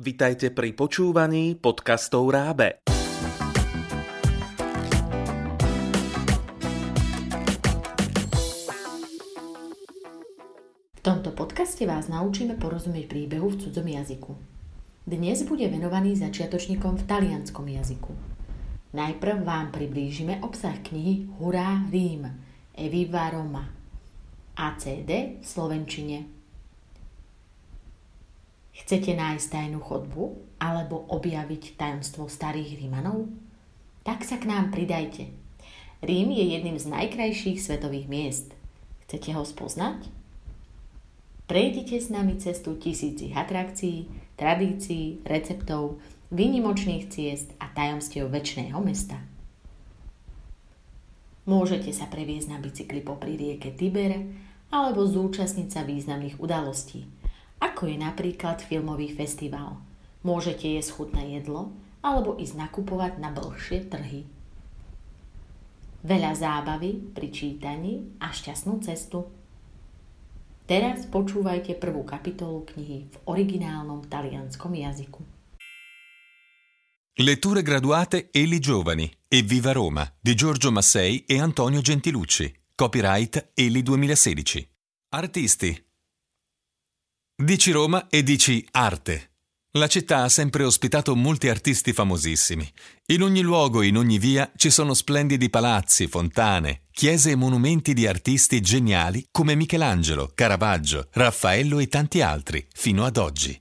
Vitajte pri počúvaní podcastov Rábe. V tomto podcaste vás naučíme porozumieť príbehu v cudzom jazyku. Dnes bude venovaný začiatočníkom v talianskom jazyku. Najprv vám priblížime obsah knihy Hurá Rím Eviva Roma ACD v Slovenčine. Chcete nájsť tajnú chodbu alebo objaviť tajomstvo starých Rímanov? Tak sa k nám pridajte. Rím je jedným z najkrajších svetových miest. Chcete ho spoznať? Prejdite s nami cestu tisícich atrakcií, tradícií, receptov, výnimočných ciest a tajomstiev väčšného mesta. Môžete sa previesť na bicykli popri rieke Tiber alebo zúčastniť sa významných udalostí – ako je napríklad filmový festival. Môžete jesť chutné jedlo alebo ísť nakupovať na dlhšie trhy. Veľa zábavy pri čítaní a šťastnú cestu. Teraz počúvajte prvú kapitolu knihy v originálnom talianskom jazyku. Letture graduate Eli Giovani e Viva Roma di Giorgio Massei e Antonio Gentilucci. Copyright Eli 2016. Artisti Dici Roma e dici arte. La città ha sempre ospitato molti artisti famosissimi. In ogni luogo, in ogni via, ci sono splendidi palazzi, fontane, chiese e monumenti di artisti geniali come Michelangelo, Caravaggio, Raffaello e tanti altri, fino ad oggi.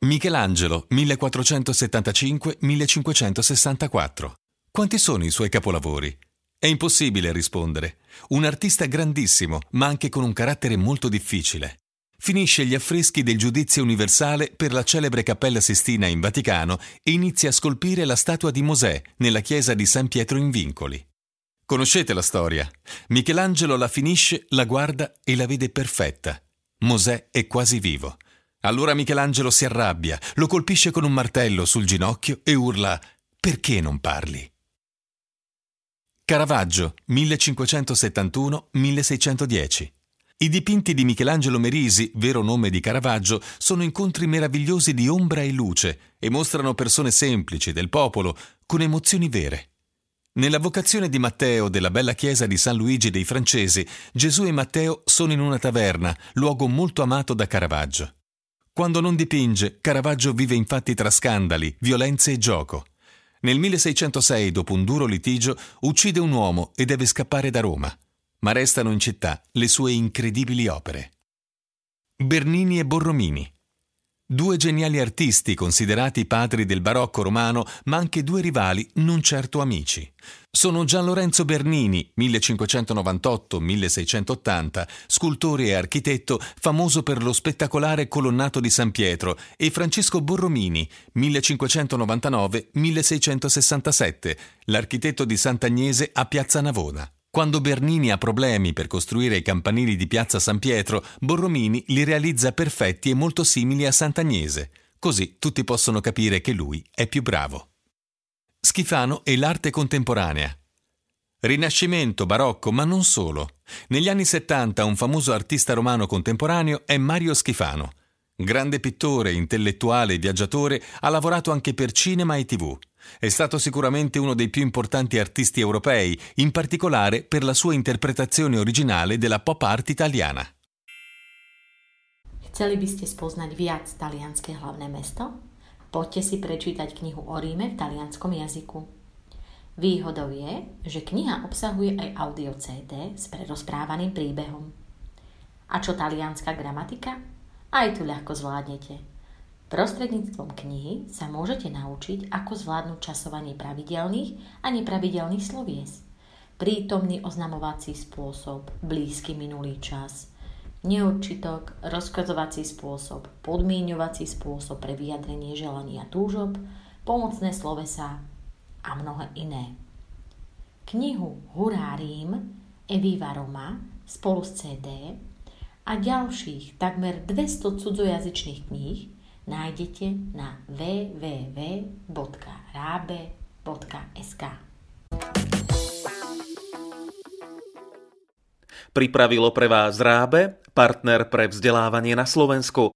Michelangelo, 1475-1564. Quanti sono i suoi capolavori? È impossibile rispondere. Un artista grandissimo, ma anche con un carattere molto difficile finisce gli affreschi del giudizio universale per la celebre Cappella Sistina in Vaticano e inizia a scolpire la statua di Mosè nella chiesa di San Pietro in Vincoli. Conoscete la storia. Michelangelo la finisce, la guarda e la vede perfetta. Mosè è quasi vivo. Allora Michelangelo si arrabbia, lo colpisce con un martello sul ginocchio e urla Perché non parli? Caravaggio 1571-1610 i dipinti di Michelangelo Merisi, vero nome di Caravaggio, sono incontri meravigliosi di ombra e luce e mostrano persone semplici del popolo con emozioni vere. Nella vocazione di Matteo della bella chiesa di San Luigi dei Francesi, Gesù e Matteo sono in una taverna, luogo molto amato da Caravaggio. Quando non dipinge, Caravaggio vive infatti tra scandali, violenze e gioco. Nel 1606, dopo un duro litigio, uccide un uomo e deve scappare da Roma ma restano in città le sue incredibili opere. Bernini e Borromini. Due geniali artisti considerati padri del barocco romano, ma anche due rivali non certo amici. Sono Gian Lorenzo Bernini, 1598-1680, scultore e architetto famoso per lo spettacolare colonnato di San Pietro, e Francesco Borromini, 1599-1667, l'architetto di Sant'Agnese a Piazza Navona. Quando Bernini ha problemi per costruire i campanili di piazza San Pietro, Borromini li realizza perfetti e molto simili a Sant'Agnese, così tutti possono capire che lui è più bravo. Schifano e l'arte contemporanea. Rinascimento, barocco, ma non solo. Negli anni 70 un famoso artista romano contemporaneo è Mario Schifano. Grande pittore, intellettuale e viaggiatore, ha lavorato anche per cinema e tv. È stato sicuramente uno dei più importanti artisti europei, in particolare per la sua interpretazione originale della pop art italiana. Chceli by ste spoznať viac talianské hlavné mesto? Poďte si prečítať knihu o Ríme v talianskom jazyku. Výhodou je, že kniha obsahuje aj audio CD s prerozprávaným príbehom. A čo talianská gramatika? Aj tu ľahko zvládnete – Prostredníctvom knihy sa môžete naučiť, ako zvládnuť časovanie pravidelných a nepravidelných slovies. Prítomný oznamovací spôsob, blízky minulý čas, neurčitok, rozkazovací spôsob, podmieňovací spôsob pre vyjadrenie želania túžob, pomocné slovesa a mnohé iné. Knihu Hurá Rím Eviva Roma spolu s CD a ďalších takmer 200 cudzojazyčných kníh nájdete na www.rábe.sk. Pripravilo pre vás Rábe, partner pre vzdelávanie na Slovensku.